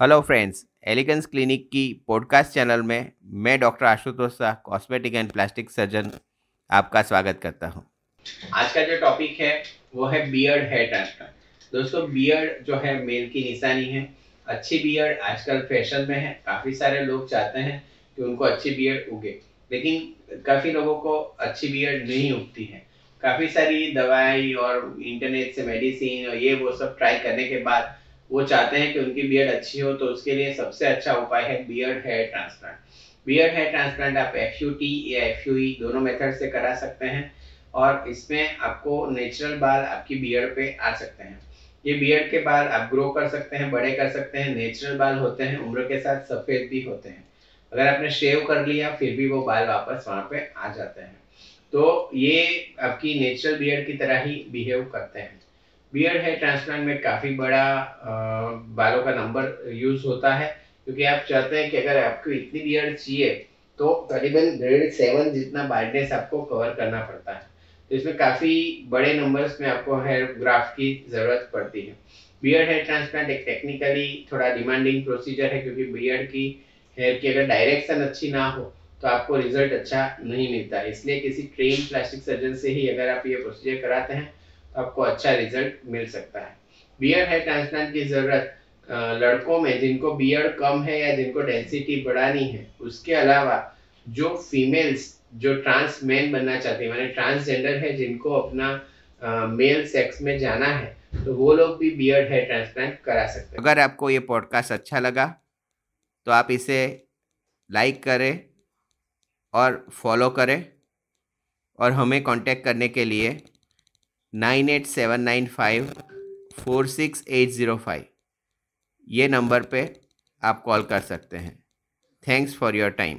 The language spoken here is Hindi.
हेलो फ्रेंड्स एलिगेंस क्लिनिक की पॉडकास्ट चैनल में मैं doctor Ashutosh Shah cosmetic and plastic surgeon आपका स्वागत करता हूँ। आज का जो टॉपिक है, वो है बियर्ड हेयर ट्रांसप्लांट दोस्तों बियर्ड जो है मेल की निशानी है। अच्छी बियर्ड आजकल फ़ैशन में है। काफ़ी सारे लोग चाहते हैं कि उनको अच्छी बियर्ड उगे। लेकिन काफ़ी लोगों को अच्छी बियर्ड नहीं उगती है। काफ़ी सारी दवाई और इंटरनेट से मेडिसिन और ये वो सब ट्राई करने के बाद वो चाहते हैं कि उनकी बियर्ड अच्छी हो तो उसके लिए सबसे अच्छा उपाय है beard hair transplant beard hair transplant आप एफ़ यू टी या एफ़ यू ई दोनों मेथड से करा सकते हैं और इसमें आपको नेचुरल बाल आपकी बियर्ड पे आ सकते हैं. ये बियर्ड के बाल आप ग्रो कर सकते हैं, बड़े कर सकते हैं नेचुरल बाल होते हैं, उम्र के साथ सफ़ेद भी होते हैं. अगर आपने शेव कर लिया, फिर भी वो बाल वापस वहाँ पे आ जाते हैं. तो ये आपकी नेचुरल बियर्ड की तरह ही बिहेव करते हैं. बियर्ड हेयर ट्रांसप्लांट में काफ़ी बड़ा बालों का नंबर यूज़ होता है, क्योंकि आप चाहते हैं कि अगर आपको इतनी बियर्ड चाहिए तो करीबन ग्रेड सेवन जितना बाइटनेस आपको कवर करना पड़ता है। तो इसमें काफ़ी बड़े नंबर्स में आपको हेयर ग्राफ्ट की ज़रूरत पड़ती है। बियर्ड हेयर ट्रांसप्लांट एक टेक्निकली थोड़ा डिमांडिंग प्रोसीजर है, क्योंकि बियर्ड की हेयर की अगर डायरेक्शन अच्छी ना हो तो आपको रिज़ल्ट अच्छा नहीं मिलता। इसलिए किसी ट्रेन प्लास्टिक सर्जन से ही अगर आप ये प्रोसीजर कराते हैं आपको अच्छा रिज़ल्ट मिल सकता है। बियर्ड हेयर ट्रांसप्लांट की ज़रूरत लड़कों में जिनको बियर्ड कम है या जिनको डेंसिटी बढ़ानी है, उसके अलावा जो फीमेल्स जो ट्रांस मैन बनना चाहते हैं, माने ट्रांसजेंडर है जिनको अपना मेल सेक्स में जाना है तो वो लोग भी बियर्ड हेयर ट्रांसप्लांट करा सकते हैं। अगर आपको ये पॉडकास्ट अच्छा लगा तो आप इसे लाइक करें और फॉलो करें और हमें कांटेक्ट करने के लिए nine eight seven nine five four six eight zero five. ये नंबर पे आप कॉल कर सकते हैं। Thanks for your time.